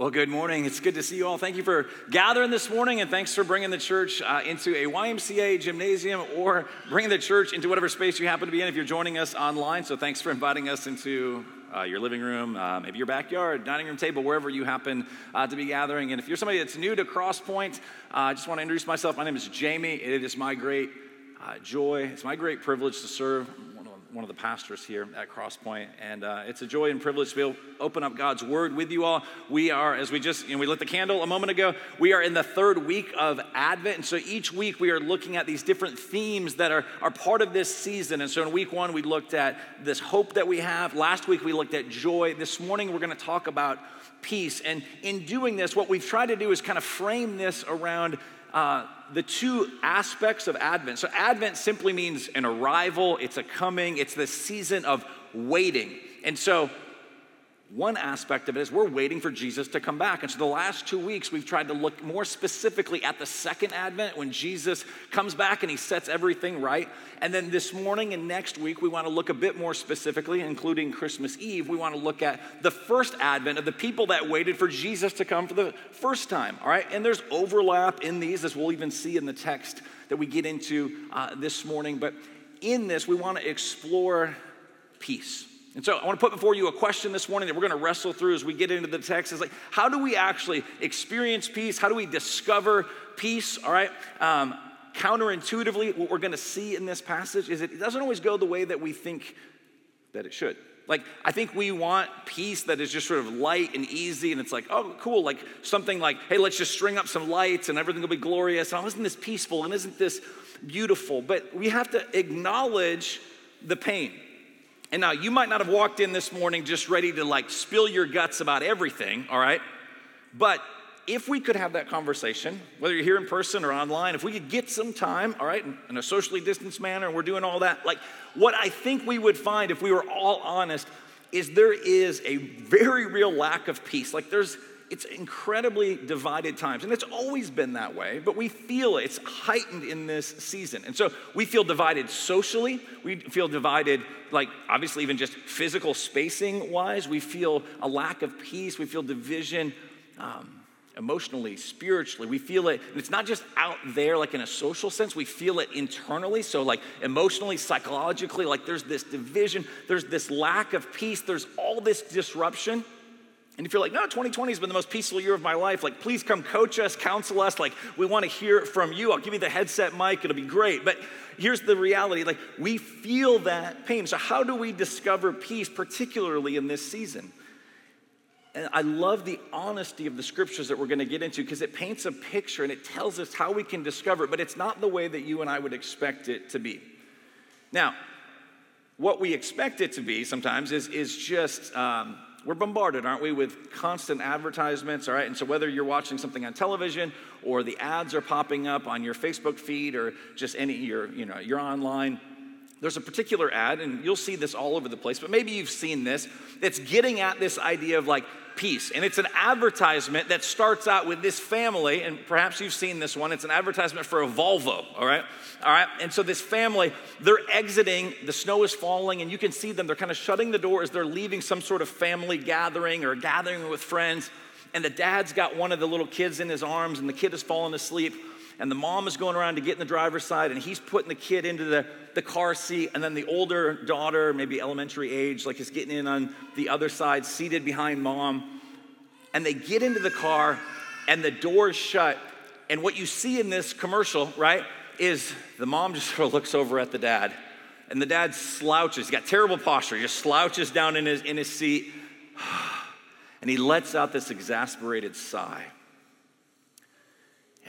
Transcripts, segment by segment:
Well, good morning. It's good to see you all. Thank you for gathering this morning, and thanks for bringing the church uh, into a YMCA gymnasium or bringing the church into whatever space you happen to be in if you're joining us online. So, thanks for inviting us into uh, your living room, uh, maybe your backyard, dining room table, wherever you happen uh, to be gathering. And if you're somebody that's new to Crosspoint, uh, I just want to introduce myself. My name is Jamie. It is my great uh, joy, it's my great privilege to serve one of the pastors here at Crosspoint, and uh, it's a joy and privilege to be able to open up God's Word with you all. We are, as we just, you know, we lit the candle a moment ago, we are in the third week of Advent, and so each week we are looking at these different themes that are, are part of this season. And so in week one, we looked at this hope that we have. Last week, we looked at joy. This morning, we're going to talk about peace. And in doing this, what we've tried to do is kind of frame this around uh, the two aspects of Advent. So, Advent simply means an arrival, it's a coming, it's the season of waiting. And so, one aspect of it is we're waiting for Jesus to come back. And so the last two weeks, we've tried to look more specifically at the second advent when Jesus comes back and he sets everything right. And then this morning and next week, we want to look a bit more specifically, including Christmas Eve. We want to look at the first advent of the people that waited for Jesus to come for the first time. All right. And there's overlap in these, as we'll even see in the text that we get into uh, this morning. But in this, we want to explore peace. And so I want to put before you a question this morning that we're going to wrestle through as we get into the text. Is like, how do we actually experience peace? How do we discover peace? All right. Um, counterintuitively, what we're going to see in this passage is it doesn't always go the way that we think that it should. Like, I think we want peace that is just sort of light and easy, and it's like, oh, cool, like something like, hey, let's just string up some lights and everything will be glorious. And oh, isn't this peaceful and isn't this beautiful? But we have to acknowledge the pain. And now you might not have walked in this morning just ready to like spill your guts about everything, all right? But if we could have that conversation, whether you're here in person or online, if we could get some time, all right, in a socially distanced manner, and we're doing all that, like what I think we would find if we were all honest is there is a very real lack of peace. Like there's it's incredibly divided times. And it's always been that way, but we feel it. It's heightened in this season. And so we feel divided socially. We feel divided, like obviously, even just physical spacing wise. We feel a lack of peace. We feel division. Um, emotionally, spiritually. We feel it, and it's not just out there, like in a social sense, we feel it internally. So, like emotionally, psychologically, like there's this division, there's this lack of peace, there's all this disruption. And if you're like, no, 2020 has been the most peaceful year of my life, like, please come coach us, counsel us. Like, we want to hear from you. I'll give you the headset mic, it'll be great. But here's the reality like, we feel that pain. So, how do we discover peace, particularly in this season? And I love the honesty of the scriptures that we're going to get into because it paints a picture and it tells us how we can discover it, but it's not the way that you and I would expect it to be. Now, what we expect it to be sometimes is, is just um, we're bombarded, aren't we, with constant advertisements, all right? And so whether you're watching something on television or the ads are popping up on your Facebook feed or just any your, you know, you're online, there's a particular ad, and you'll see this all over the place, but maybe you've seen this. It's getting at this idea of like peace. And it's an advertisement that starts out with this family, and perhaps you've seen this one. It's an advertisement for a Volvo, all right? All right. And so this family, they're exiting, the snow is falling, and you can see them. They're kind of shutting the door as they're leaving some sort of family gathering or gathering with friends. And the dad's got one of the little kids in his arms, and the kid is falling asleep. And the mom is going around to get in the driver's side, and he's putting the kid into the, the car seat. And then the older daughter, maybe elementary age, like is getting in on the other side, seated behind mom. And they get into the car, and the door is shut. And what you see in this commercial, right, is the mom just sort of looks over at the dad. And the dad slouches, he's got terrible posture, he just slouches down in his, in his seat. And he lets out this exasperated sigh.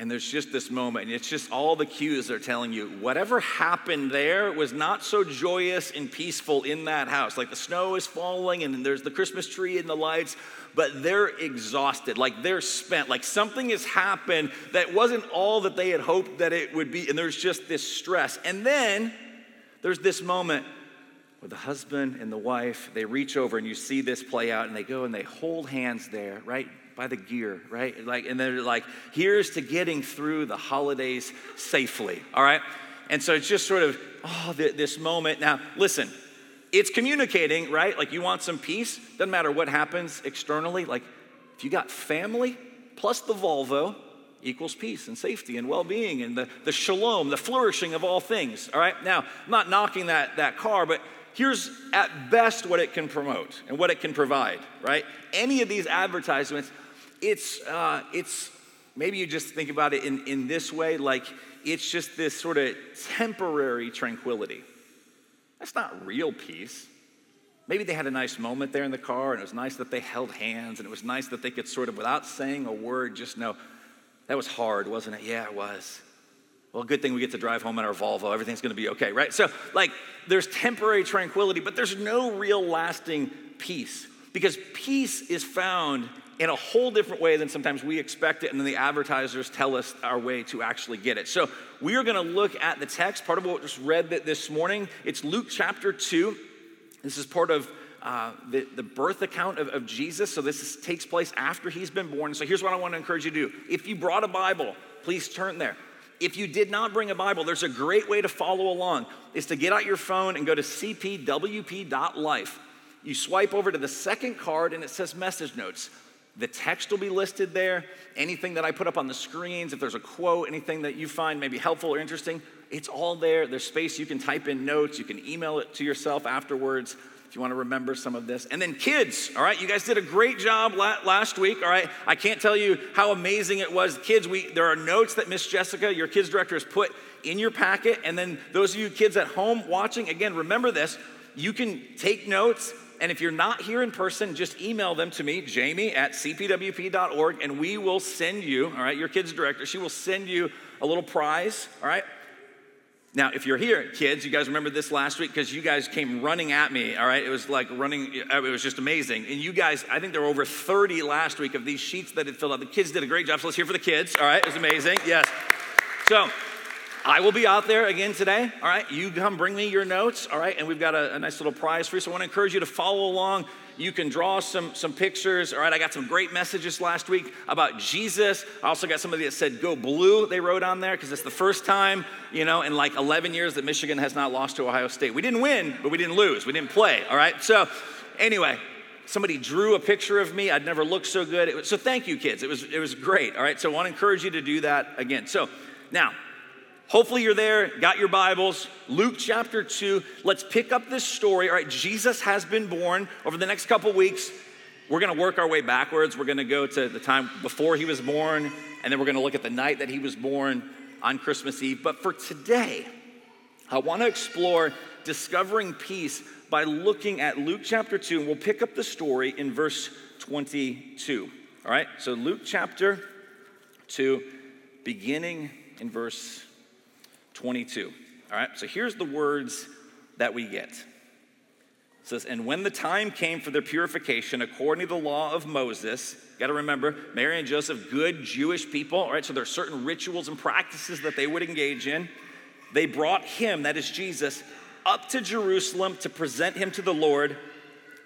And there's just this moment, and it's just all the cues are telling you whatever happened there was not so joyous and peaceful in that house. Like the snow is falling, and there's the Christmas tree and the lights, but they're exhausted, like they're spent, like something has happened that wasn't all that they had hoped that it would be, and there's just this stress. And then there's this moment where the husband and the wife they reach over, and you see this play out, and they go and they hold hands there, right? By the gear, right? Like, and they're like, here's to getting through the holidays safely, all right? And so it's just sort of, oh, this moment. Now, listen, it's communicating, right? Like you want some peace, doesn't matter what happens externally, like If you got family plus the Volvo equals peace and safety and well being and the, the shalom, the flourishing of all things. All right, now, I'm not knocking that, that car, but here's at best what it can promote and what it can provide, right? Any of these advertisements, it's, uh, it's maybe you just think about it in, in this way like it's just this sort of temporary tranquility. That's not real peace. Maybe they had a nice moment there in the car, and it was nice that they held hands, and it was nice that they could sort of, without saying a word, just know that was hard, wasn't it? Yeah, it was. Well, good thing we get to drive home in our Volvo. Everything's going to be okay, right? So, like, there's temporary tranquility, but there's no real lasting peace because peace is found in a whole different way than sometimes we expect it, and then the advertisers tell us our way to actually get it. So, we are going to look at the text, part of what was read this morning. It's Luke chapter 2. This is part of uh, the, the birth account of, of Jesus. So this is, takes place after he's been born. So here's what I want to encourage you to do. If you brought a Bible, please turn there. If you did not bring a Bible, there's a great way to follow along. Is to get out your phone and go to cpwp.life. You swipe over to the second card and it says message notes. The text will be listed there. Anything that I put up on the screens, if there's a quote, anything that you find maybe helpful or interesting, it's all there. There's space you can type in notes, you can email it to yourself afterwards if you want to remember some of this. And then kids, all right, you guys did a great job last week, all right? I can't tell you how amazing it was. Kids, we there are notes that Miss Jessica, your kids director, has put in your packet. And then those of you kids at home watching, again, remember this. You can take notes and if you're not here in person, just email them to me, Jamie at cpwp.org, and we will send you, all right, your kids director, she will send you a little prize, all right? Now, if you're here, kids, you guys remember this last week because you guys came running at me, all right? It was like running, it was just amazing. And you guys, I think there were over 30 last week of these sheets that had filled out. The kids did a great job, so let's hear for the kids, all right? It was amazing, yes. So, I will be out there again today. All right, you come bring me your notes. All right, and we've got a, a, nice little prize for you. So I want to encourage you to follow along. You can draw some, some pictures. All right, I got some great messages last week about Jesus. I also got somebody that said "Go Blue." They wrote on there because it's the first time, you know, in like 11 years that Michigan has not lost to Ohio State. We didn't win, but we didn't lose. We didn't play. All right, so anyway, somebody drew a picture of me. I'd never looked so good. Was, so thank you, kids. It was it was great. All right, so I want to encourage you to do that again. So now Hopefully, you're there, got your Bibles. Luke chapter 2. Let's pick up this story. All right, Jesus has been born. Over the next couple weeks, we're going to work our way backwards. We're going to go to the time before he was born, and then we're going to look at the night that he was born on Christmas Eve. But for today, I want to explore discovering peace by looking at Luke chapter 2, and we'll pick up the story in verse 22. All right, so Luke chapter 2, beginning in verse 22. All right, so here's the words that we get. It says, And when the time came for their purification according to the law of Moses, got to remember, Mary and Joseph, good Jewish people, all right, so there are certain rituals and practices that they would engage in. They brought him, that is Jesus, up to Jerusalem to present him to the Lord,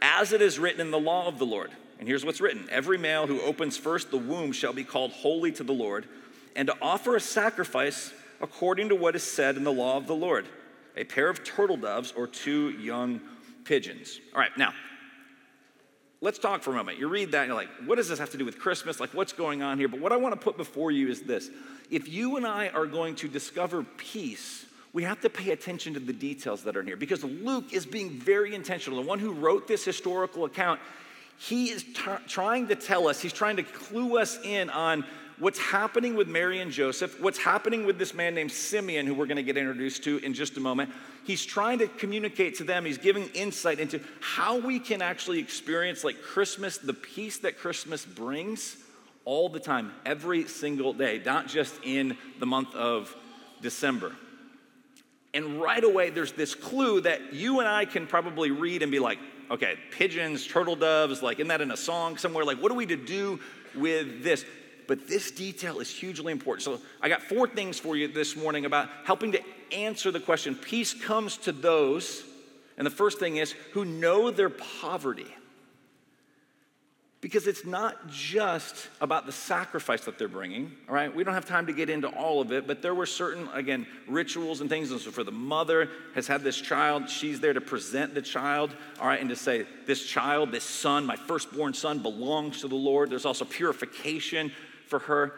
as it is written in the law of the Lord. And here's what's written Every male who opens first the womb shall be called holy to the Lord, and to offer a sacrifice according to what is said in the law of the Lord a pair of turtle doves or two young pigeons. All right, now, let's talk for a moment. You read that and you're like, what does this have to do with Christmas? Like, what's going on here? But what I want to put before you is this if you and I are going to discover peace, we have to pay attention to the details that are in here because Luke is being very intentional. The one who wrote this historical account, he is t- trying to tell us, he's trying to clue us in on what's happening with Mary and Joseph, what's happening with this man named Simeon, who we're going to get introduced to in just a moment. He's trying to communicate to them, he's giving insight into how we can actually experience like Christmas, the peace that Christmas brings all the time, every single day, not just in the month of December. And right away, there's this clue that you and I can probably read and be like, okay, pigeons, turtle doves, like, isn't that in a song somewhere? Like, what are we to do with this? But this detail is hugely important. So I got four things for you this morning about helping to answer the question. Peace comes to those, and the first thing is who know their poverty. because it's not just about the sacrifice that they're bringing, all right? We don't have time to get into all of it, but there were certain, again, rituals and things. And so for the mother has had this child, she's there to present the child, all right, and to say, this child, this son, my firstborn son, belongs to the Lord. There's also purification for her.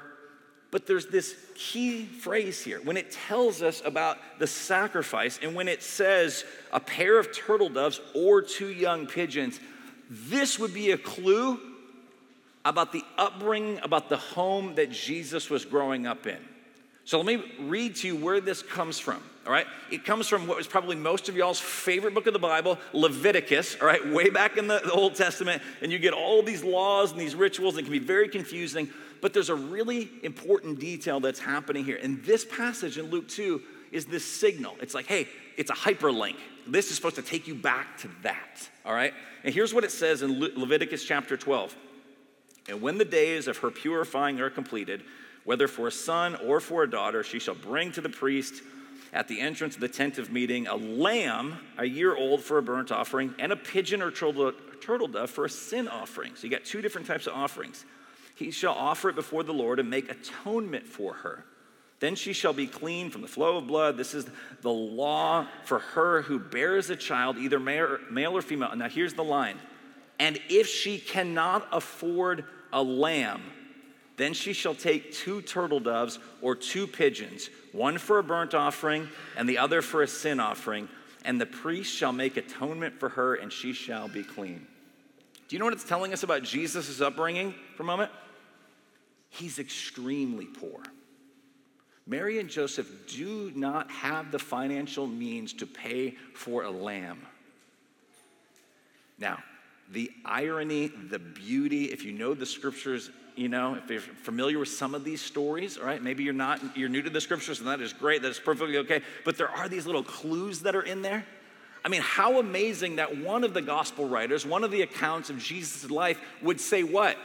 But there's this key phrase here when it tells us about the sacrifice and when it says a pair of turtle doves or two young pigeons, this would be a clue about the upbringing, about the home that Jesus was growing up in. So let me read to you where this comes from, all right? It comes from what was probably most of y'all's favorite book of the Bible, Leviticus, all right, way back in the, Old Testament. And you get all these laws and these rituals, and it can be very confusing. But there's a really important detail that's happening here. And this passage in Luke 2 is this signal. It's like, hey, it's a hyperlink. This is supposed to take you back to that, all right? And here's what it says in Le- Leviticus chapter 12. And when the days of her purifying are completed, whether for a son or for a daughter, she shall bring to the priest at the entrance of the tent of meeting a lamb a year old for a burnt offering and a pigeon or turtle dove for a sin offering. So you got two different types of offerings. He shall offer it before the Lord and make atonement for her. Then she shall be clean from the flow of blood. This is the law for her who bears a child, either male or female. Now here's the line. And if she cannot afford a lamb. Then she shall take two turtle doves or two pigeons, one for a burnt offering and the other for a sin offering, and the priest shall make atonement for her, and she shall be clean. Do you know what it's telling us about Jesus' upbringing for a moment? He's extremely poor. Mary and Joseph do not have the financial means to pay for a lamb. Now, the irony, the beauty. If you know the scriptures, you know, if you're familiar with some of these stories, all right, maybe you're not, you're new to the scriptures, and that is great, that is perfectly okay. But there are these little clues that are in there. I mean, how amazing that one of the gospel writers, one of the accounts of Jesus' life would say what?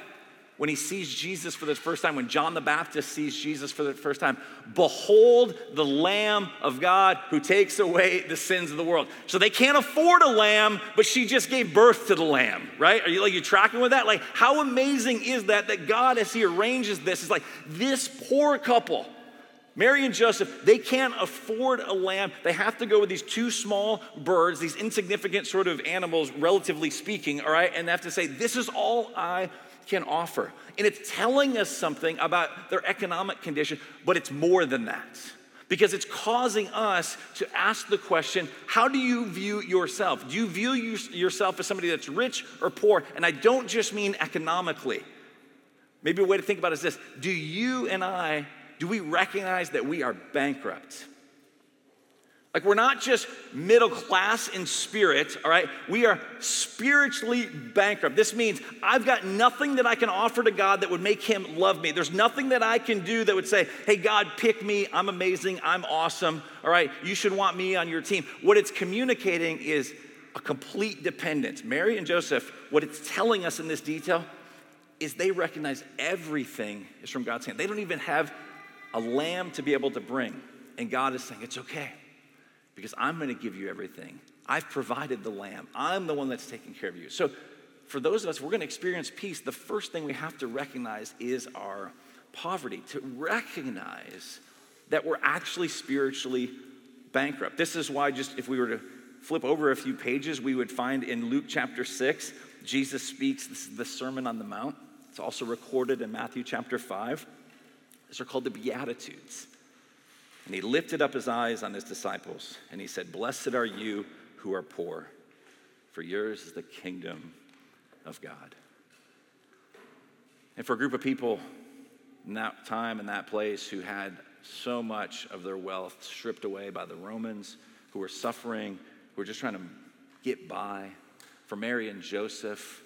When he sees Jesus for the first time, when John the Baptist sees Jesus for the first time, behold the Lamb of God who takes away the sins of the world. So they can't afford a lamb, but she just gave birth to the lamb, right? Are you like you tracking with that? Like, how amazing is that that God, as He arranges this, is like this poor couple. Mary and Joseph, they can't afford a lamb. They have to go with these two small birds, these insignificant sort of animals, relatively speaking, all right? And they have to say, This is all I can offer. And it's telling us something about their economic condition, but it's more than that. Because it's causing us to ask the question how do you view yourself? Do you view yourself as somebody that's rich or poor? And I don't just mean economically. Maybe a way to think about it is this Do you and I, do we recognize that we are bankrupt? Like, we're not just middle class in spirit, all right? We are spiritually bankrupt. This means I've got nothing that I can offer to God that would make Him love me. There's nothing that I can do that would say, hey, God, pick me. I'm amazing. I'm awesome. All right? You should want me on your team. What it's communicating is a complete dependence. Mary and Joseph, what it's telling us in this detail is they recognize everything is from God's hand. They don't even have a lamb to be able to bring. And God is saying, it's okay because I'm going to give you everything. I've provided the lamb, I'm the one that's taking care of you. So, for those of us, we're going to experience peace. The first thing we have to recognize is our poverty, to recognize that we're actually spiritually bankrupt. This is why, just if we were to flip over a few pages, we would find in Luke chapter 6, Jesus speaks. This is the Sermon on the Mount. It's also recorded in Matthew chapter 5. These are called the Beatitudes. And he lifted up his eyes on his disciples and he said, Blessed are you who are poor, for yours is the kingdom of God. And for a group of people in that time and that place who had so much of their wealth stripped away by the Romans, who were suffering, who were just trying to get by, for Mary and Joseph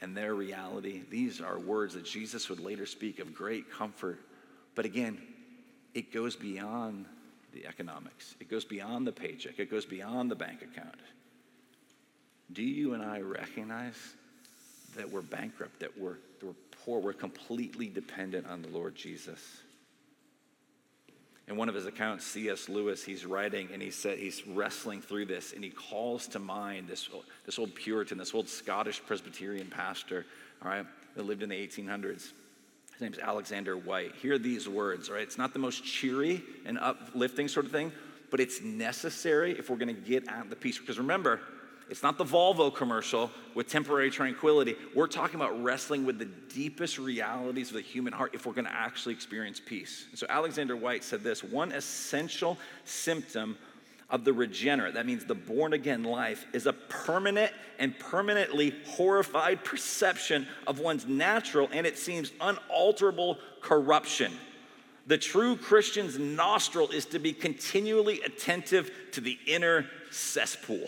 and their reality, these are words that Jesus would later speak of great comfort. But again, it goes beyond the economics, it goes beyond the paycheck, it goes beyond the bank account. Do you and I recognize that we're bankrupt, that we're, that we're poor, we're completely dependent on the Lord Jesus? in one of his accounts, C.S. Lewis, he's writing and he said he's wrestling through this and he calls to mind this, this old Puritan, this old Scottish Presbyterian pastor, all right, that lived in the 1800s. His name's Alexander Whyte. Hear these words, right? It's not the most cheery and uplifting sort of thing, but it's necessary if we're going to get at the peace. Because remember, it's not the Volvo commercial with temporary tranquility. We're talking about wrestling with the deepest realities of the human heart if we're going to actually experience peace. And so Alexander Whyte said this one essential symptom of the regenerate, that means the born again life, is a permanent and permanently horrified perception of one's natural and it seems unalterable corruption. The true Christian's nostril is to be continually attentive to the inner cesspool.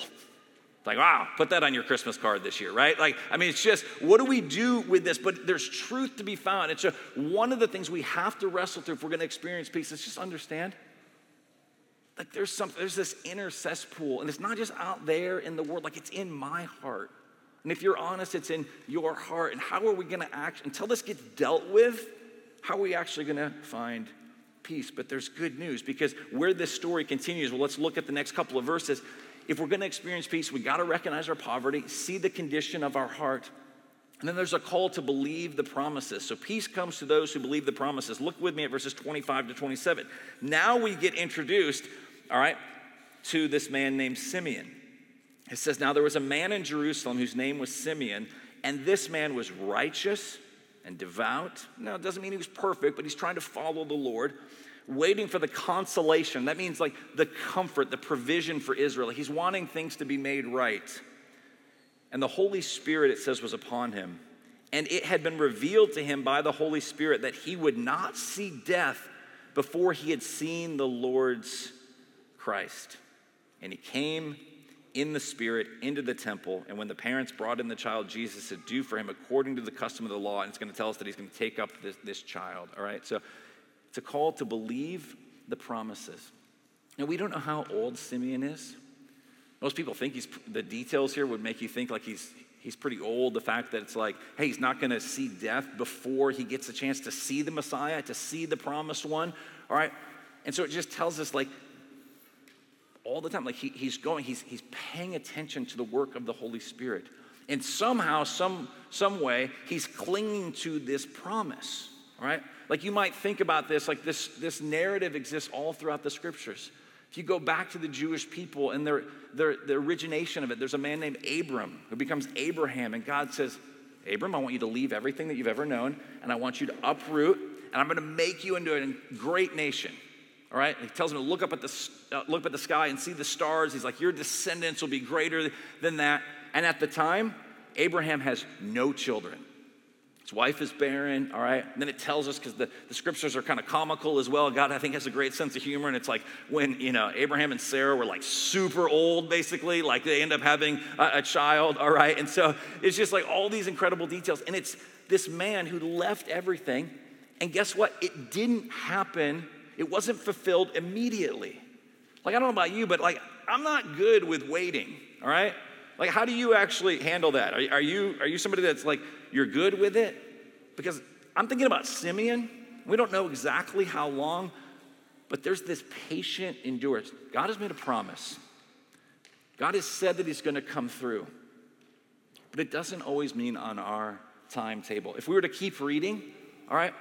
Like, wow, put that on your Christmas card this year, right? Like, I mean, it's just, what do we do with this? But there's truth to be found. And so, one of the things we have to wrestle through if we're going to experience peace is just understand like, there's something, there's this inner cesspool, and it's not just out there in the world, like, it's in my heart. And if you're honest, it's in your heart. And how are we going to act until this gets dealt with? How are we actually going to find peace? But there's good news because where this story continues, well, let's look at the next couple of verses if we're going to experience peace, we got to recognize our poverty, see the condition of our heart. And then there's a call to believe the promises. So peace comes to those who believe the promises. Look with me at verses 25 to 27. Now we get introduced, all right, to this man named Simeon. It says, Now there was a man in Jerusalem whose name was Simeon, and this man was righteous and devout. Now, it doesn't mean he was perfect, but he's trying to follow the Lord waiting for the consolation. That means like the comfort, the provision for Israel. He's wanting things to be made right. And the Holy Spirit, it says, was upon him. And it had been revealed to him by the Holy Spirit that he would not see death before he had seen the Lord's Christ. And he came in the Spirit into the temple. And when the parents brought in the child Jesus to do for him according to the custom of the law, and it's going to tell us that he's going to take up this, this child. All right, so it's a call to believe the promises. Now, we don't know how old Simeon is. Most people think he's, the details here would make you think like he's, he's pretty old. The fact that it's like, hey, he's not going to see death before he gets a chance to see the Messiah, to see the promised one. All right. And so it just tells us, like, all the time, like he, he's going, he's, he's paying attention to the work of the Holy Spirit. And somehow, some, some way, he's clinging to this promise. All right. Like you might think about this, like this, this narrative exists all throughout the scriptures. If you go back to the Jewish people and their, their, the origination of it, there's a man named Abram who becomes Abraham, and God says, Abram, I want you to leave everything that you've ever known, and I want you to uproot, and I'm going to make you into a great nation. All right, he tells him to look up at the uh, look up at the sky and see the stars. He's like, your descendants will be greater than that. And at the time, Abraham has no children. His wife is barren, all right? And then it tells us because the, the scriptures are kind of comical as well. God, I think, has a great sense of humor. And it's like when, you know, Abraham and Sarah were like super old, basically, like they end up having a, a child, all right? And so it's just like all these incredible details. And it's this man who left everything. And guess what? It didn't happen, it wasn't fulfilled immediately. Like, I don't know about you, but like, I'm not good with waiting, all right? Like, how do you actually handle that? Are, are, you, are you somebody that's like, you're good with it? Because I'm thinking about Simeon. We don't know exactly how long, but there's this patient endurance. God has made a promise. God has said that He's going to come through, but it doesn't always mean on our timetable. If we were to keep reading, all right,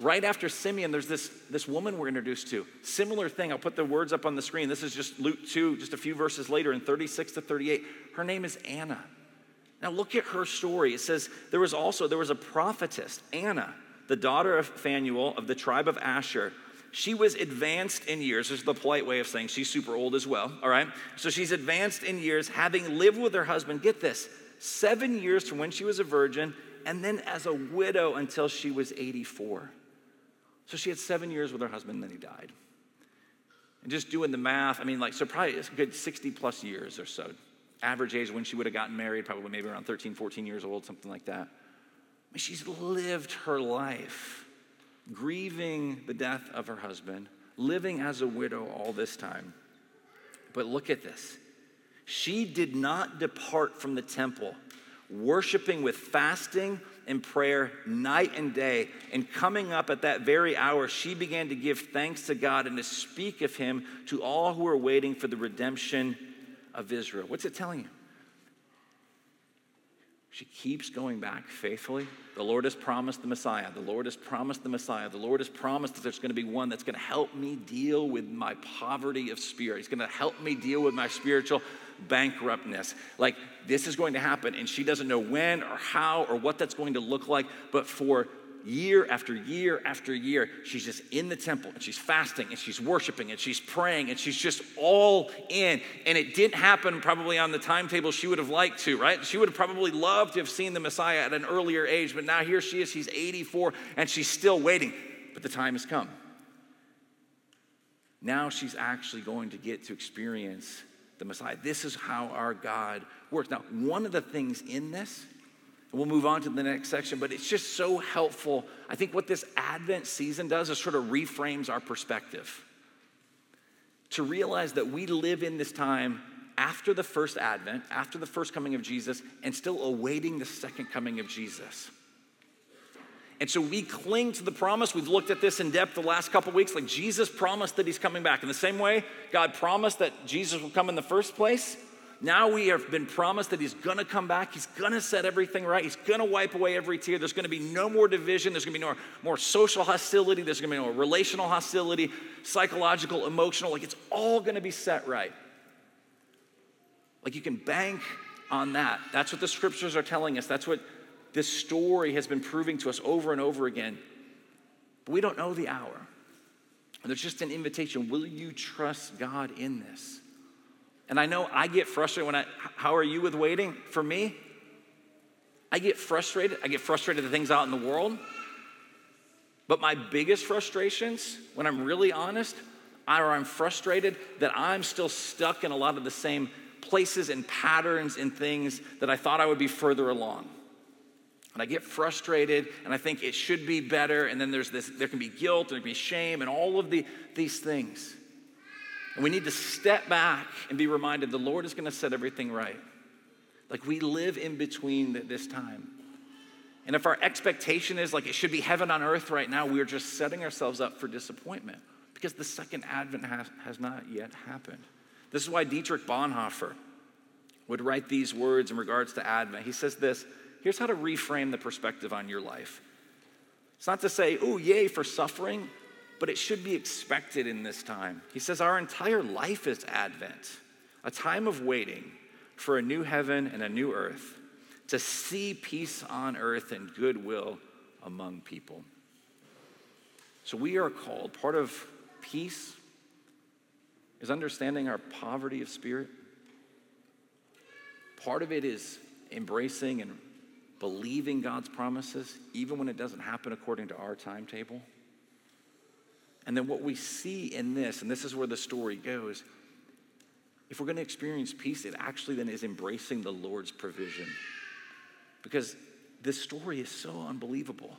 Right after Simeon, there's this, this woman we're introduced to. Similar thing. I'll put the words up on the screen. This is just Luke 2, just a few verses later in 36 to 38. Her name is Anna. Now look at her story. It says there was also there was a prophetess, Anna, the daughter of Phanuel of the tribe of Asher. She was advanced in years. This is the polite way of saying she's super old as well. All right. So she's advanced in years, having lived with her husband. Get this, seven years from when she was a virgin, and then as a widow until she was 84. So she had seven years with her husband, and then he died. And just doing the math, I mean, like, so probably it's good 60 plus years or so. Average age when she would have gotten married, probably maybe around 13, 14 years old, something like that. I mean, she's lived her life grieving the death of her husband, living as a widow all this time. But look at this. She did not depart from the temple worshiping with fasting and prayer night and day. And coming up at that very hour, she began to give thanks to God and to speak of him to all who were waiting for the redemption of Israel. What's it telling you? She keeps going back faithfully. The Lord has promised the Messiah. The Lord has promised the Messiah. The Lord has promised that there's going to be one that's going to help me deal with my poverty of spirit. He's going to help me deal with my spiritual bankruptness. Like, this is going to happen, and she doesn't know when or how or what that's going to look like, but for year after year after year, she's just in the temple and she's fasting and she's worshiping and she's praying and she's just all in. And it didn't happen probably on the timetable she would have liked to, right? She would have probably loved to have seen the Messiah at an earlier age, but now here she is, she's 84 and she's still waiting. But the time has come. Now she's actually going to get to experience the Messiah. This is how our God works. Now, one of the things in this We'll move on to the next section, but it's just so helpful. I think what this Advent season does is sort of reframes our perspective. To realize that we live in this time after the first Advent, after the first coming of Jesus, and still awaiting the second coming of Jesus. And so we cling to the promise. We've looked at this in depth the last couple weeks. Like Jesus promised that he's coming back. In the same way, God promised that Jesus will come in the first place. Now we have been promised that he's gonna come back. He's gonna set everything right. He's gonna wipe away every tear. There's gonna be no more division. There's gonna be no more social hostility. There's gonna be no relational hostility, psychological, emotional. Like it's all gonna be set right. Like you can bank on that. That's what the scriptures are telling us. That's what this story has been proving to us over and over again. But we don't know the hour. There's just an invitation. Will you trust God in this? And I know I get frustrated when I, how are you with waiting? For me, I get frustrated. I get frustrated at the things out in the world. But my biggest frustrations, when I'm really honest, are I'm frustrated that I'm still stuck in a lot of the same places and patterns and things that I thought I would be further along. And I get frustrated and I think it should be better. And then there's this, there can be guilt, there can be shame, and all of the, these things. And we need to step back and be reminded the Lord is going to set everything right. Like we live in between this time. And if our expectation is like it should be heaven on earth right now, we're just setting ourselves up for disappointment because the second advent has, has not yet happened. This is why Dietrich Bonhoeffer would write these words in regards to Advent. He says this here's how to reframe the perspective on your life. It's not to say, oh, yay for suffering but it should be expected in this time. He says, Our entire life is Advent, a time of waiting for a new heaven and a new earth, to see peace on earth and goodwill among people. So we are called, part of peace is understanding our poverty of spirit. Part of it is embracing and believing God's promises, even when it doesn't happen according to our timetable. And then what we see in this, and this is where the story goes, if we're going to experience peace, it actually then is embracing the Lord's provision. Because this story is so unbelievable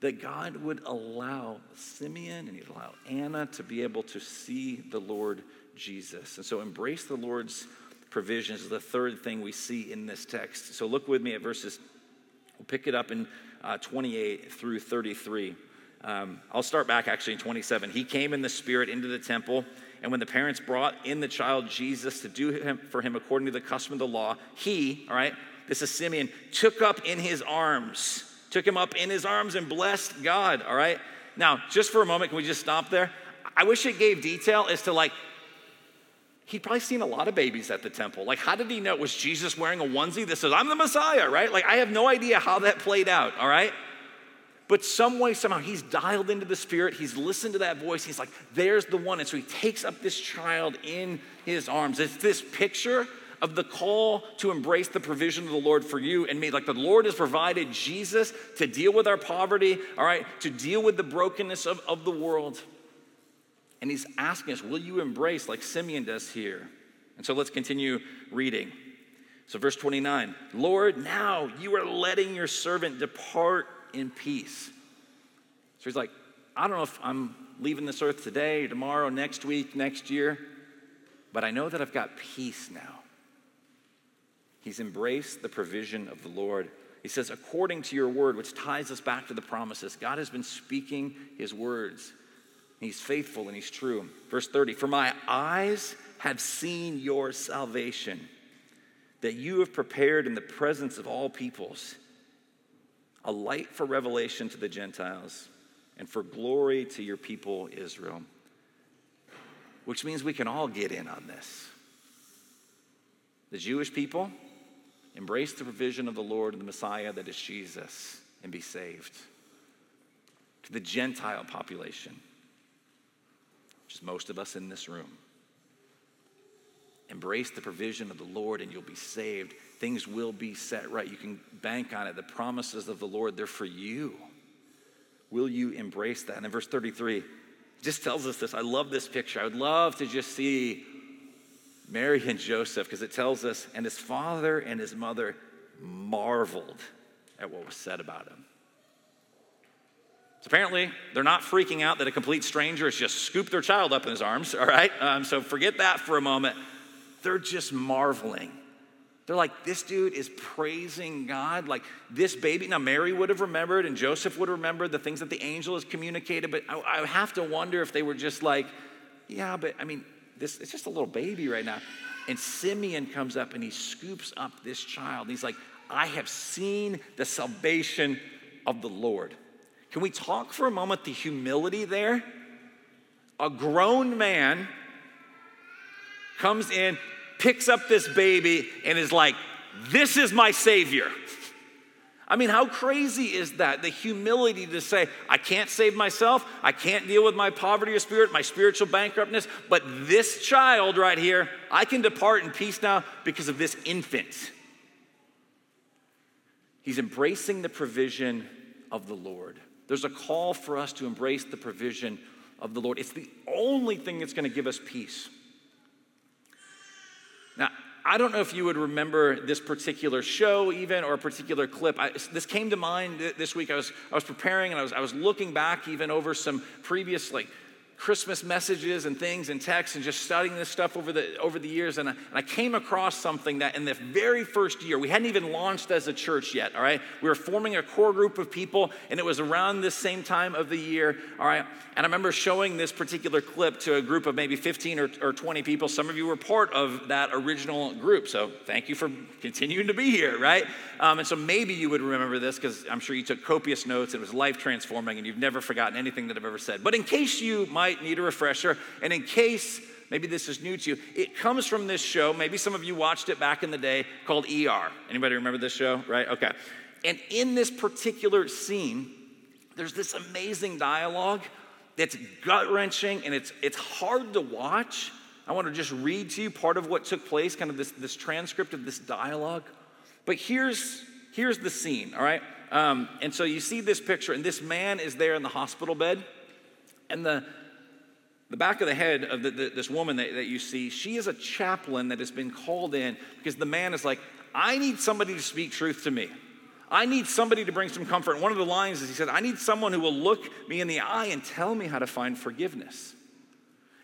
that God would allow Simeon and he'd allow Anna to be able to see the Lord Jesus. And so embrace the Lord's provisions is the third thing we see in this text. So look with me at verses, we'll pick it up in uh, 28 through 33. Um, I'll start back actually in 27. He came in the Spirit into the temple, and when the parents brought in the child Jesus to do him, for him according to the custom of the law, he, all right, this is Simeon, took up in his arms, took him up in his arms and blessed God, all right? Now, just for a moment, can we just stop there? I wish it gave detail as to like, he'd probably seen a lot of babies at the temple. Like, how did he know? It was Jesus wearing a onesie that says, I'm the Messiah, right? Like, I have no idea how that played out, all right? But some way, somehow, he's dialed into the Spirit. He's listened to that voice. He's like, there's the one. And so he takes up this child in his arms. It's this picture of the call to embrace the provision of the Lord for you and me. Like the Lord has provided Jesus to deal with our poverty, all right, to deal with the brokenness of, of the world. And he's asking us, will you embrace like Simeon does here? And so let's continue reading. So, verse 29 Lord, now you are letting your servant depart in peace. So he's like, I don't know if I'm leaving this earth today, tomorrow, next week, next year, but I know that I've got peace now. He's embraced the provision of the Lord. He says, according to your word, which ties us back to the promises. God has been speaking his words. He's faithful and he's true. Verse 30 For my eyes have seen your salvation, that you have prepared in the presence of all peoples a light for revelation to the Gentiles and for glory to your people Israel. Which means we can all get in on this. The Jewish people embrace the provision of the Lord and the Messiah that is Jesus and be saved. To the Gentile population, is most of us in this room, embrace the provision of the Lord and you'll be saved. Things will be set right. You can bank on it. The promises of the Lord, they're for you. Will you embrace that? And in verse 33, just tells us this. I love this picture. I would love to just see Mary and Joseph because it tells us, and his father and his mother marveled at what was said about him. Apparently, they're not freaking out that a complete stranger has just scooped their child up in his arms, all right? Um, so forget that for a moment. They're just marveling. They're like, this dude is praising God. Like, this baby. Now, Mary would have remembered and Joseph would have remembered the things that the angel has communicated, but I, I have to wonder if they were just like, yeah, but I mean, this, it's just a little baby right now. And Simeon comes up and he scoops up this child. He's like, I have seen the salvation of the Lord. Can we talk for a moment the humility there? A grown man comes in, picks up this baby, and is like, This is my Savior. I mean, how crazy is that? The humility to say, I can't save myself, I can't deal with my poverty of spirit, my spiritual bankruptness, but this child right here, I can depart in peace now because of this infant. He's embracing the provision of the Lord. There's a call for us to embrace the provision of the Lord. It's the only thing that's going to give us peace. Now, I don't know if you would remember this particular show, even, or a particular clip. I, this came to mind this week. I was, I was preparing and I was, I was looking back even over some previous, like, Christmas messages and things and texts and just studying this stuff over the, over the years. And I, and I came across something that in the very first year, we hadn't even launched as a church yet, all right? We were forming a core group of people, and it was around this same time of the year, all right? And I remember showing this particular clip to a group of maybe 15 or, or 20 people. Some of you were part of that original group, so thank you for continuing to be here, right? Um, and so maybe you would remember this because I'm sure you took copious notes. It was life transforming, and you've never forgotten anything that I've ever said. But in case you might might need a refresher. And in case maybe this is new to you, it comes from this show. Maybe some of you watched it back in the day called ER. Anybody remember this show? Right? Okay. And in this particular scene, there's this amazing dialogue that's gut wrenching and it's, it's hard to watch. I want to just read to you part of what took place, kind of this, this transcript of this dialogue. But here's, here's the scene, all right? Um, and so you see this picture, and this man is there in the hospital bed, and the, the back of the head of the, the, this woman that, that you see, she is a chaplain that has been called in because the man is like, I need somebody to speak truth to me. I need somebody to bring some comfort. And one of the lines is he said, I need someone who will look me in the eye and tell me how to find forgiveness.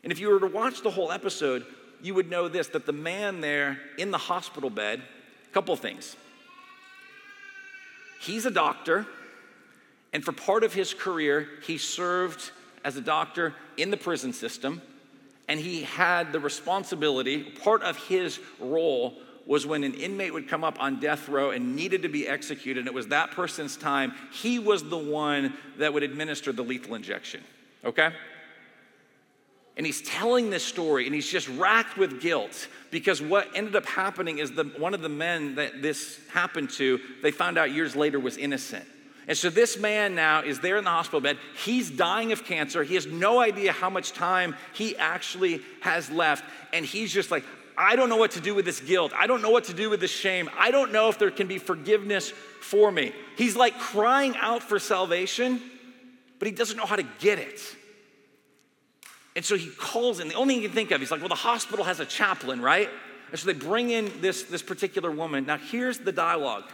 And if you were to watch the whole episode, you would know this that the man there in the hospital bed, a couple things. He's a doctor, and for part of his career, he served as a doctor in the prison system, and he had the responsibility, part of his role was when an inmate would come up on death row and needed to be executed, and it was that person's time, he was the one that would administer the lethal injection, okay? And he's telling this story, and he's just racked with guilt because what ended up happening is the, one of the men that this happened to, they found out years later was innocent. And so this man now is there in the hospital bed. He's dying of cancer. He has no idea how much time he actually has left. And he's just like, I don't know what to do with this guilt. I don't know what to do with this shame. I don't know if there can be forgiveness for me. He's like crying out for salvation, but he doesn't know how to get it. And so he calls in. The only thing he can think of, he's like, well, the hospital has a chaplain, right? And so they bring in this, this particular woman. Now, here's the dialogue.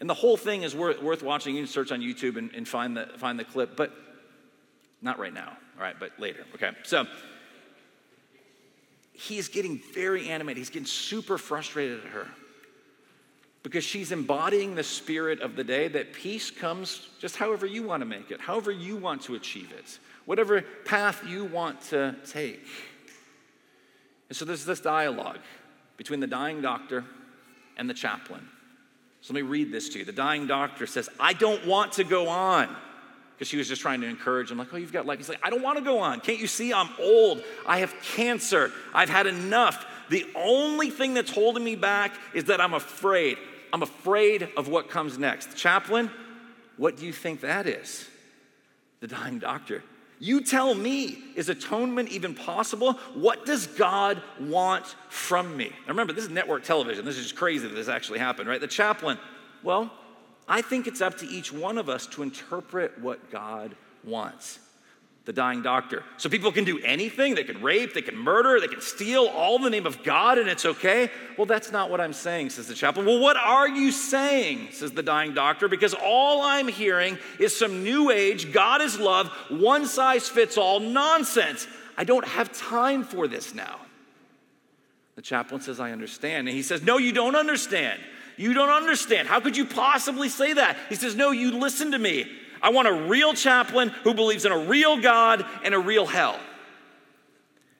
And the whole thing is worth, worth watching. You can search on YouTube and, and find, the, find the clip, but not right now, all right, but later, okay? So he's getting very animated. He's getting super frustrated at her because she's embodying the spirit of the day that peace comes just however you want to make it, however you want to achieve it, whatever path you want to take. And so there's this dialogue between the dying doctor and the chaplain. So let me read this to you. The dying doctor says, I don't want to go on. Because she was just trying to encourage him, like, oh, you've got life. He's like, I don't want to go on. Can't you see I'm old? I have cancer. I've had enough. The only thing that's holding me back is that I'm afraid. I'm afraid of what comes next. Chaplain, what do you think that is? The dying doctor. You tell me, is atonement even possible? What does God want from me? Now remember, this is network television. This is just crazy that this actually happened, right? The chaplain, well, I think it's up to each one of us to interpret what God wants. The dying doctor. So people can do anything. They can rape, they can murder, they can steal, all in the name of God, and it's okay. Well, that's not what I'm saying, says the chaplain. Well, what are you saying, says the dying doctor? Because all I'm hearing is some new age, God is love, one size fits all nonsense. I don't have time for this now. The chaplain says, I understand. And he says, No, you don't understand. You don't understand. How could you possibly say that? He says, No, you listen to me. I want a real chaplain who believes in a real God and a real hell.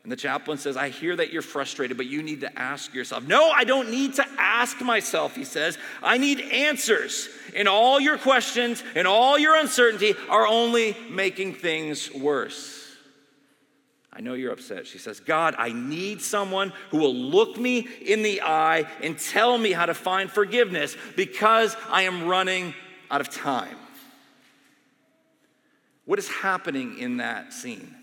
And the chaplain says, I hear that you're frustrated, but you need to ask yourself. No, I don't need to ask myself, he says. I need answers. And all your questions and all your uncertainty are only making things worse. I know you're upset. She says, God, I need someone who will look me in the eye and tell me how to find forgiveness because I am running out of time. What is happening in that scene?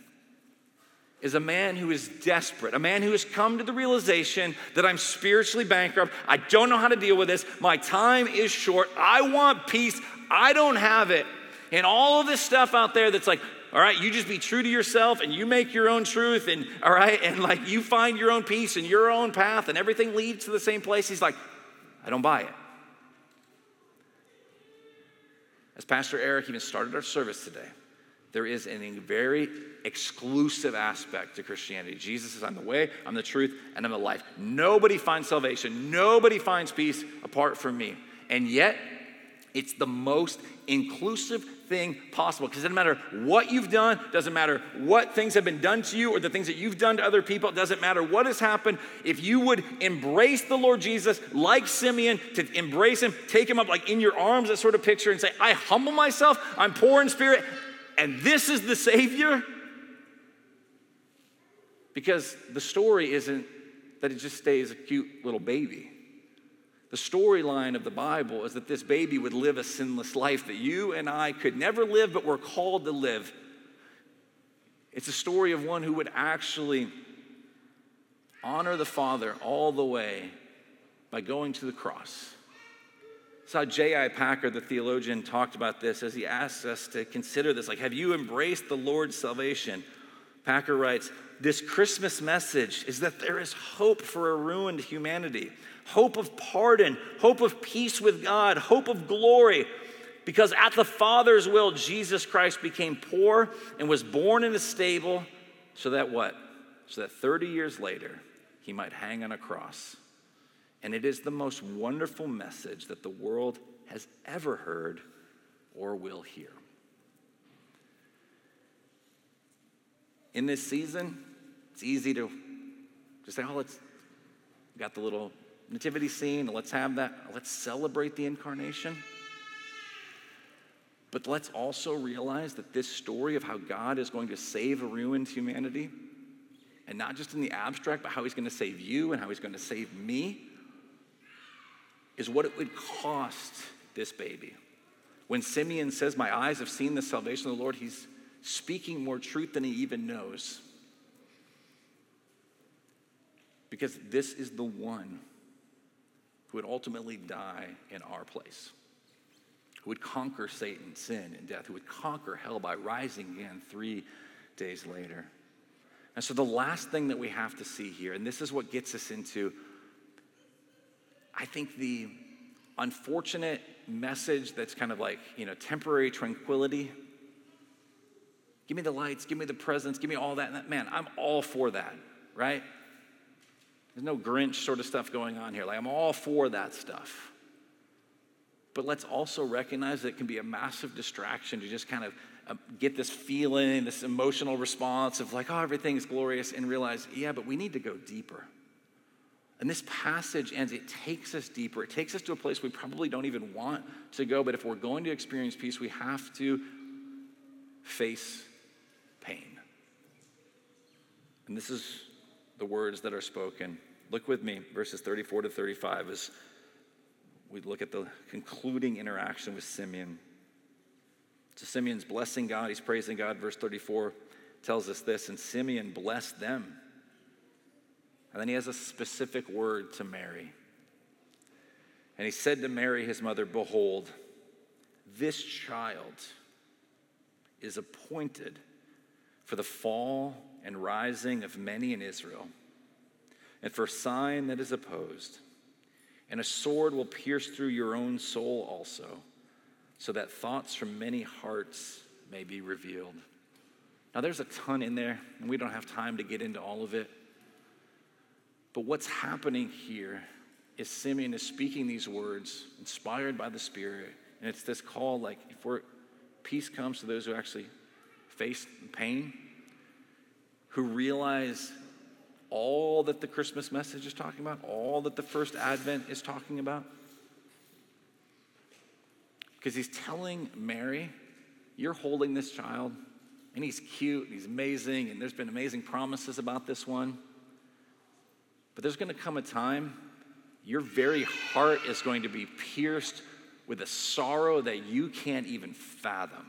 Is a man who is desperate, a man who has come to the realization that I'm spiritually bankrupt. I don't know how to deal with this. My time is short. I want peace. I don't have it. And all of this stuff out there that's like, all right, you just be true to yourself and you make your own truth, and all right, and like you find your own peace and your own path, and everything leads to the same place. He's like, I don't buy it. As Pastor Eric even started our service today, there is a very exclusive aspect to Christianity. Jesus says, I'm the way, I'm the truth, and I'm the life. Nobody finds salvation, nobody finds peace apart from me. And yet, it's the most inclusive thing possible because it doesn't matter what you've done, doesn't matter what things have been done to you or the things that you've done to other people, it doesn't matter what has happened. If you would embrace the Lord Jesus like Simeon, to embrace him, take him up like in your arms, that sort of picture, and say, I humble myself, I'm poor in spirit, and this is the Savior. Because the story isn't that it just stays a cute little baby. The storyline of the Bible is that this baby would live a sinless life that you and I could never live, but we're called to live. It's a story of one who would actually honor the Father all the way by going to the cross. How J.I. Packer, the theologian, talked about this as he asks us to consider this. Like, have you embraced the Lord's salvation? Packer writes, This Christmas message is that there is hope for a ruined humanity hope of pardon, hope of peace with God, hope of glory. Because at the Father's will, Jesus Christ became poor and was born in a stable so that what? So that 30 years later, he might hang on a cross. And it is the most wonderful message that the world has ever heard or will hear. In this season, it's easy to just say, oh, let's got the little nativity scene. Let's have that. Let's celebrate the incarnation. But let's also realize that this story of how God is going to save a ruined humanity, and not just in the abstract, but how he's going to save you and how he's going to save me, is what it would cost this baby. When Simeon says, My eyes have seen the salvation of the Lord, he's speaking more truth than he even knows. Because this is the one who would ultimately die in our place, who would conquer Satan, sin, and death, who would conquer hell by rising again three days later. And so, the last thing that we have to see here, and this is what gets us into, I think, the unfortunate message that's kind of like, you know, temporary tranquility. Give me the lights, give me the presents, give me all that. That man, I'm all for that, right? There's no Grinch sort of stuff going on here. Like, I'm all for that stuff. But let's also recognize that it can be a massive distraction to just kind of uh, get this feeling, this emotional response of like, oh, everything's glorious, and realize, yeah, but we need to go deeper. And this passage ends, it takes us deeper. It takes us to a place we probably don't even want to go, but if we're going to experience peace, we have to face pain. And this is the words that are spoken. Look with me, verses 34 to 35, as we look at the concluding interaction with Simeon. So Simeon's blessing God, he's praising God. Verse 34 tells us this, and Simeon blessed them. And then he has a specific word to Mary. And he said to Mary, his mother, Behold, this child is appointed for the fall and rising of many in Israel, and for a sign that is opposed. And a sword will pierce through your own soul also, so that thoughts from many hearts may be revealed. Now, there's a ton in there, and we don't have time to get into all of it. But what's happening here is Simeon is speaking these words inspired by the Spirit. And it's this call like, if we're, peace comes to those who actually face pain, who realize all that the Christmas message is talking about, all that the first Advent is talking about. Because he's telling Mary, You're holding this child, and he's cute, and he's amazing, and there's been amazing promises about this one. But there's going to come a time your very heart is going to be pierced with a sorrow that you can't even fathom.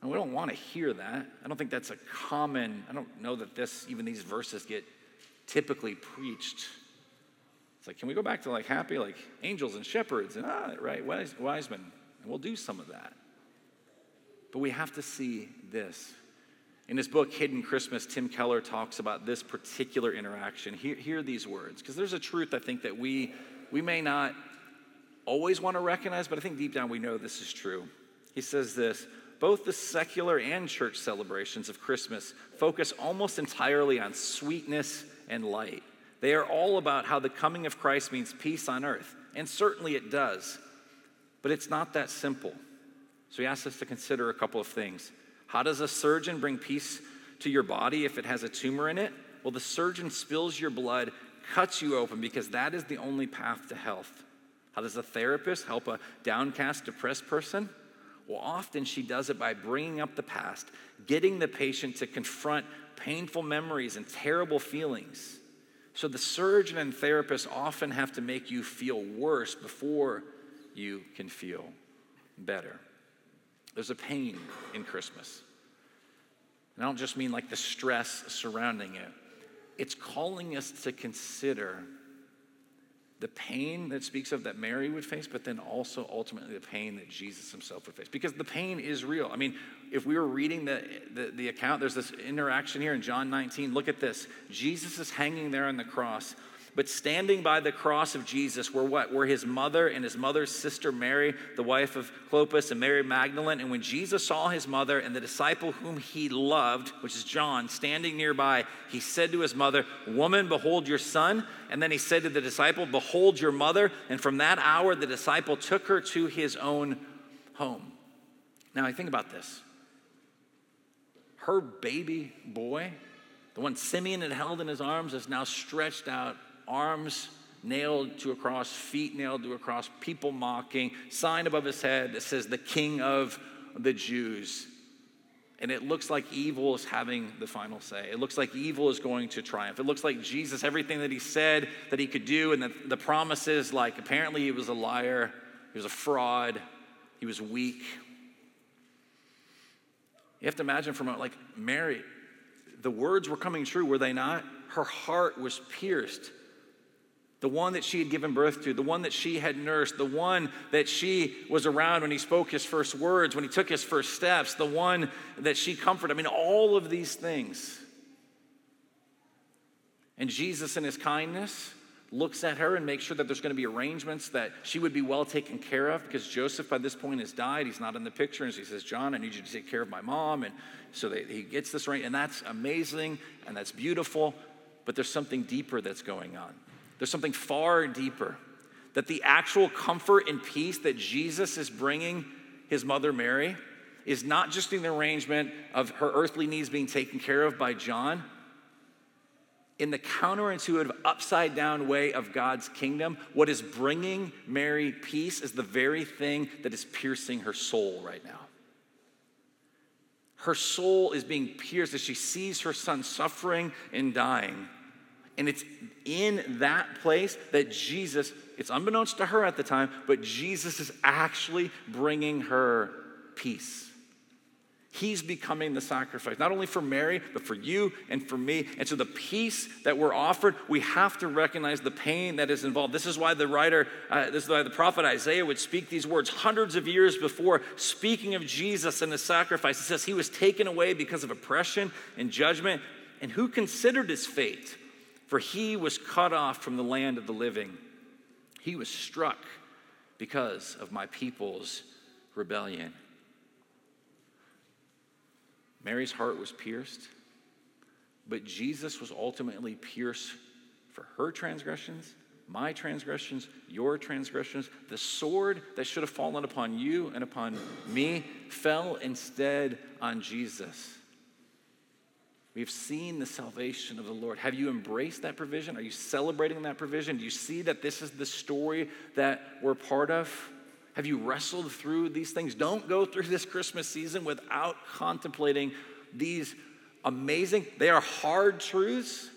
And we don't want to hear that. I don't think that's a common, I don't know that this, even these verses get typically preached. It's like, can we go back to like happy, like angels and shepherds and ah, right, wise, wise men? And we'll do some of that. But we have to see this. In his book, Hidden Christmas, Tim Keller talks about this particular interaction. Hear, hear these words, because there's a truth I think that we, we may not always want to recognize, but I think deep down we know this is true. He says this both the secular and church celebrations of Christmas focus almost entirely on sweetness and light. They are all about how the coming of Christ means peace on earth, and certainly it does. But it's not that simple. So he asks us to consider a couple of things. How does a surgeon bring peace to your body if it has a tumor in it? Well, the surgeon spills your blood, cuts you open, because that is the only path to health. How does a therapist help a downcast, depressed person? Well, often she does it by bringing up the past, getting the patient to confront painful memories and terrible feelings. So the surgeon and therapist often have to make you feel worse before you can feel better. There's a pain in Christmas. And I don't just mean like the stress surrounding it, it's calling us to consider the pain that speaks of that Mary would face, but then also ultimately the pain that Jesus himself would face. Because the pain is real. I mean, if we were reading the, the, the, account, there's this interaction here in John 19. Look at this. Jesus is hanging there on the cross. But standing by the cross of Jesus were what? Were his mother and his mother's sister Mary, the wife of Clopas, and Mary Magdalene. And when Jesus saw his mother and the disciple whom he loved, which is John, standing nearby, he said to his mother, Woman, behold your son. And then he said to the disciple, Behold your mother. And from that hour, the disciple took her to his own home. Now, I think about this. Her baby boy, the one Simeon had held in his arms, is now stretched out arms nailed to a cross, feet nailed to a cross, people mocking, sign above his head that says, the King of the Jews. And it looks like evil is having the final say. It looks like evil is going to triumph. It looks like Jesus, everything that he said that he could do, and the, the promises, like apparently he was a liar, he was a fraud, he was weak. You have to imagine from a, moment, like Mary, the words were coming true, were they not? Her heart was pierced the one that she had given birth to, the one that she had nursed, the one that she was around when he spoke his first words, when he took his first steps, the one that she comforted. I mean, all of these things. And Jesus, in his kindness, looks at her and makes sure that there's going to be arrangements that she would be well taken care of because Joseph, by this point, has died. He's not in the picture. And so he says, John, I need you to take care of my mom. And so they, he gets this right. And that's amazing and that's beautiful. But there's something deeper that's going on. There's something far deeper that the actual comfort and peace that Jesus is bringing his mother Mary is not just in the arrangement of her earthly needs being taken care of by John. In the counterintuitive, upside down way of God's kingdom, what is bringing Mary peace is the very thing that is piercing her soul right now. Her soul is being pierced as she sees her son suffering and dying. And it's in that place that Jesus, it's unbeknownst to her at the time, but Jesus is actually bringing her peace. He's becoming the sacrifice, not only for Mary, but for you and for me. And so, the peace that we're offered, we have to recognize the pain that is involved. This is why the writer, uh, this is why the prophet Isaiah would speak these words hundreds of years before, speaking of Jesus and the sacrifice. It says, He was taken away because of oppression and judgment. And who considered his fate? For he was cut off from the land of the living. He was struck because of my people's rebellion. Mary's heart was pierced, but Jesus was ultimately pierced for her transgressions, my transgressions, your transgressions. The sword that should have fallen upon you and upon me fell instead on Jesus. We've seen the salvation of the Lord. Have you embraced that provision? Are you celebrating that provision? Do you see that this is the story that we're part of? Have you wrestled through these things? Don't go through this Christmas season without contemplating these amazing, they are hard truths,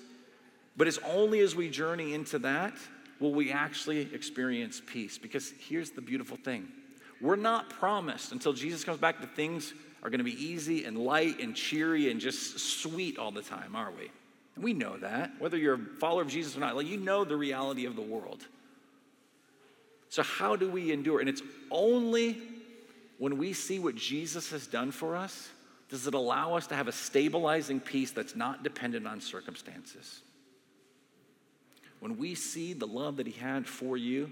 but it's only as we journey into that will we actually experience peace. Because here's the beautiful thing we're not promised until Jesus comes back that things are going to be easy and light and cheery and just sweet all the time, are we? And we know that, whether you're a follower of Jesus or not. Like, you know the reality of the world. So, how do we endure? And it's only when we see what Jesus has done for us does it allow us to have a stabilizing peace that's not dependent on circumstances. When we see the love that He had for you,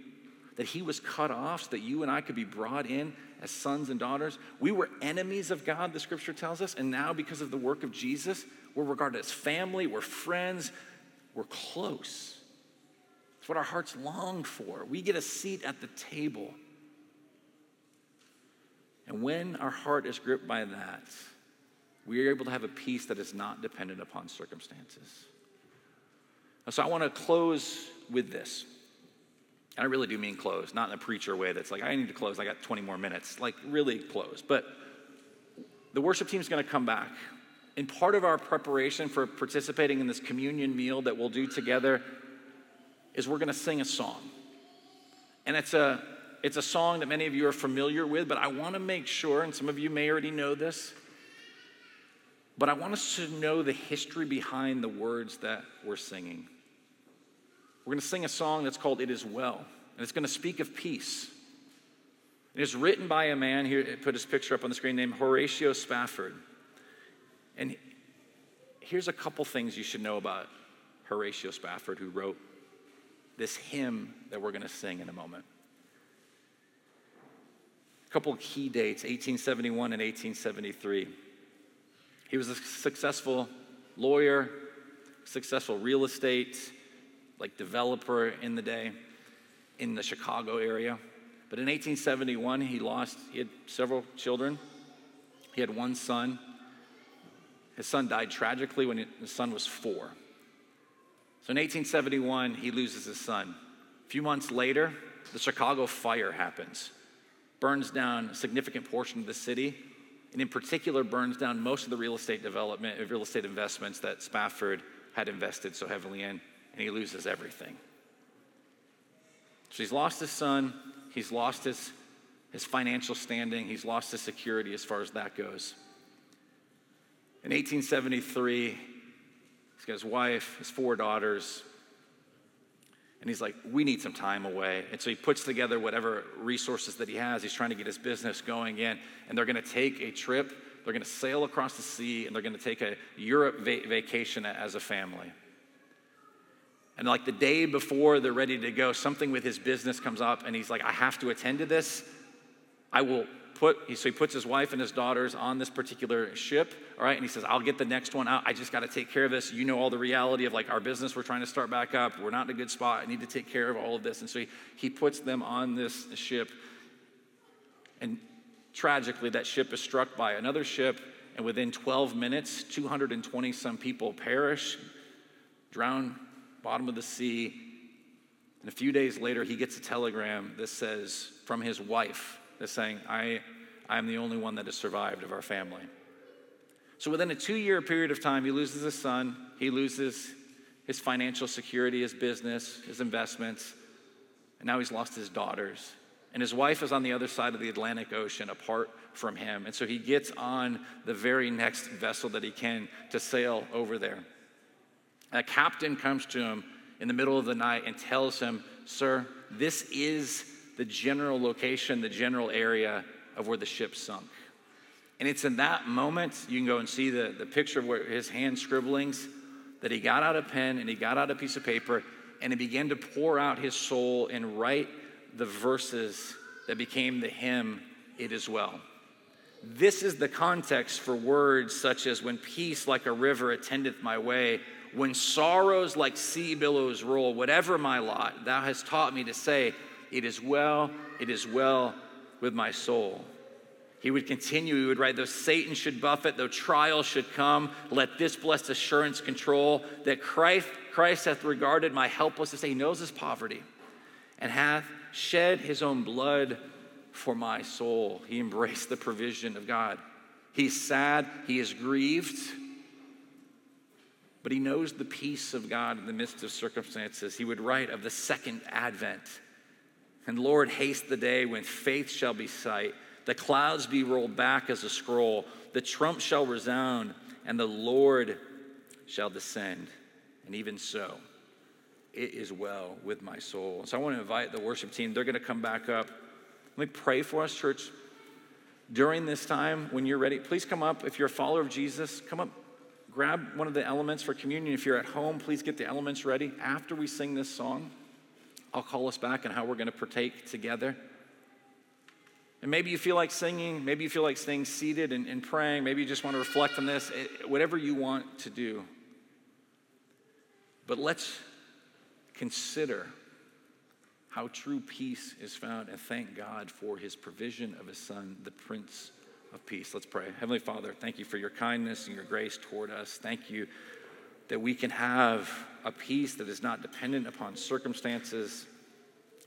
that he was cut off so that you and I could be brought in as sons and daughters. We were enemies of God, the scripture tells us, and now because of the work of Jesus, we're regarded as family, we're friends, we're close. It's what our hearts long for. We get a seat at the table. And when our heart is gripped by that, we are able to have a peace that is not dependent upon circumstances. So I want to close with this. And I really do mean close, not in a preacher way that's like, I need to close, I got 20 more minutes. Like, really close. But the worship team's gonna come back. And part of our preparation for participating in this communion meal that we'll do together is we're gonna sing a song. And it's a, it's a song that many of you are familiar with, but I wanna make sure, and some of you may already know this, but I want us to know the history behind the words that we're singing. We're going to sing a song that's called It Is Well, and it's going to speak of peace. It is written by a man, here, put his picture up on the screen, named Horatio Spafford. And here's a couple things you should know about Horatio Spafford, who wrote this hymn that we're going to sing in a moment. A couple key dates 1871 and 1873. He was a successful lawyer, successful real estate like developer in the day in the Chicago area. But in 1871, he lost, he had several children. He had one son. His son died tragically when his son was four. So in 1871, he loses his son. A few months later, the Chicago fire happens, burns down a significant portion of the city, and in particular, burns down most of the real estate development, real estate investments that Spafford had invested so heavily in and he loses everything. So he's lost his son, he's lost his, his financial standing, he's lost his security as far as that goes. In 1873, he's got his wife, his four daughters, and he's like, we need some time away. And so he puts together whatever resources that he has. He's trying to get his business going in, and they're going to take a trip. They're going to sail across the sea, and they're going to take a Europe va- vacation as a family. And like the day before they're ready to go, something with his business comes up, and he's like, I have to attend to this. I will put, so he puts his wife and his daughters on this particular ship, all right? And he says, I'll get the next one out. I just got to take care of this. You know all the reality of like our business. We're trying to start back up. We're not in a good spot. I need to take care of all of this. And so he, he puts them on this ship. And tragically, that ship is struck by another ship. And within 12 minutes, 220 some people perish, drown, bottom of the sea. And a few days later, he gets a telegram that says, from his wife, that's saying, I, I am the only one that has survived of our family. So within a two year period of time, he loses his son, he loses his financial security, his business, his investments, and now he's lost his daughters. And his wife is on the other side of the Atlantic Ocean apart from him. And so he gets on the very next vessel that he can to sail over there. A captain comes to him in the middle of the night and tells him, Sir, this is the general location, the general area of where the ship sunk. And it's in that moment, you can go and see the, the picture of where his hand scribblings, that he got out a pen and he got out a piece of paper and he began to pour out his soul and write the verses that became the hymn, It Is Well. This is the context for words such as, When peace like a river attendeth my way, when sorrows like sea billows roll, whatever my lot, thou hast taught me to say, it is well, it is well with my soul. He would continue, he would write, though Satan should buffet, though trial should come, let this blessed assurance control that Christ, Christ hath regarded my helplessness. He knows his poverty and hath shed his own blood for my soul. He embraced the provision of God. He's sad, he is grieved, but he knows the peace of God in the midst of circumstances. He would write of the second advent and Lord, haste the day when faith shall be sight, the clouds be rolled back as a scroll, the trump shall resound, and the Lord shall descend. And even so, it is well with my soul. So I want to invite the worship team. They're going to come back up. Let me pray for us, church. During this time, when you're ready, please come up. If you're a follower of Jesus, come up, grab one of the elements for communion. If you're at home, please get the elements ready after we sing this song. I'll call us back on how we're going to partake together. And maybe you feel like singing, maybe you feel like staying seated and, and praying, maybe you just want to reflect on this, it, whatever you want to do. But let's consider how true peace is found and thank God for his provision of his son, the Prince of Peace. Let's pray. Heavenly Father, thank you for your kindness and your grace toward us. Thank you that we can have a peace that is not dependent upon circumstances,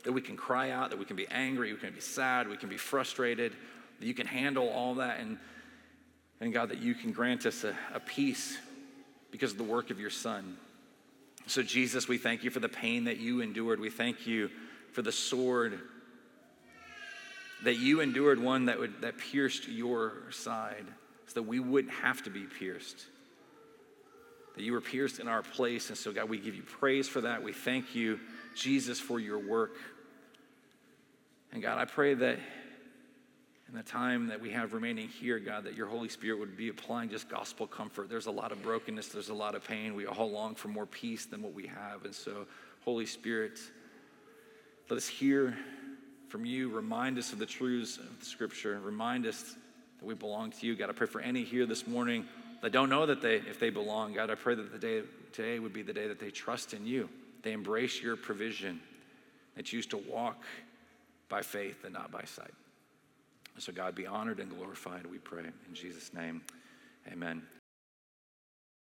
that we can cry out, that we can be angry, we can be sad, we can be frustrated, that you can handle all that, and, and God, that you can grant us a, a peace because of the work of your Son. So, Jesus, we thank you for the pain that you endured. We thank you for the sword that you endured, one that, would, that pierced your side, so that we wouldn't have to be pierced that you were pierced in our place. And so, God, we give you praise for that. We thank you, Jesus, for your work. And God, I pray that in the time that we have remaining here, God, that your Holy Spirit would be applying just gospel comfort. There's a lot of brokenness, there's a lot of pain. We all long for more peace than what we have. And so, Holy Spirit, let us hear from you. Remind us of the truths of the scripture. Remind us that we belong to you. God, I pray for any here this morning that don't know that they, if they belong, God, I pray that the day today would be the day that they trust in you. They embrace your provision. They choose to walk by faith and not by sight. So, God, be honored and glorified, we pray. In Jesus' name, amen.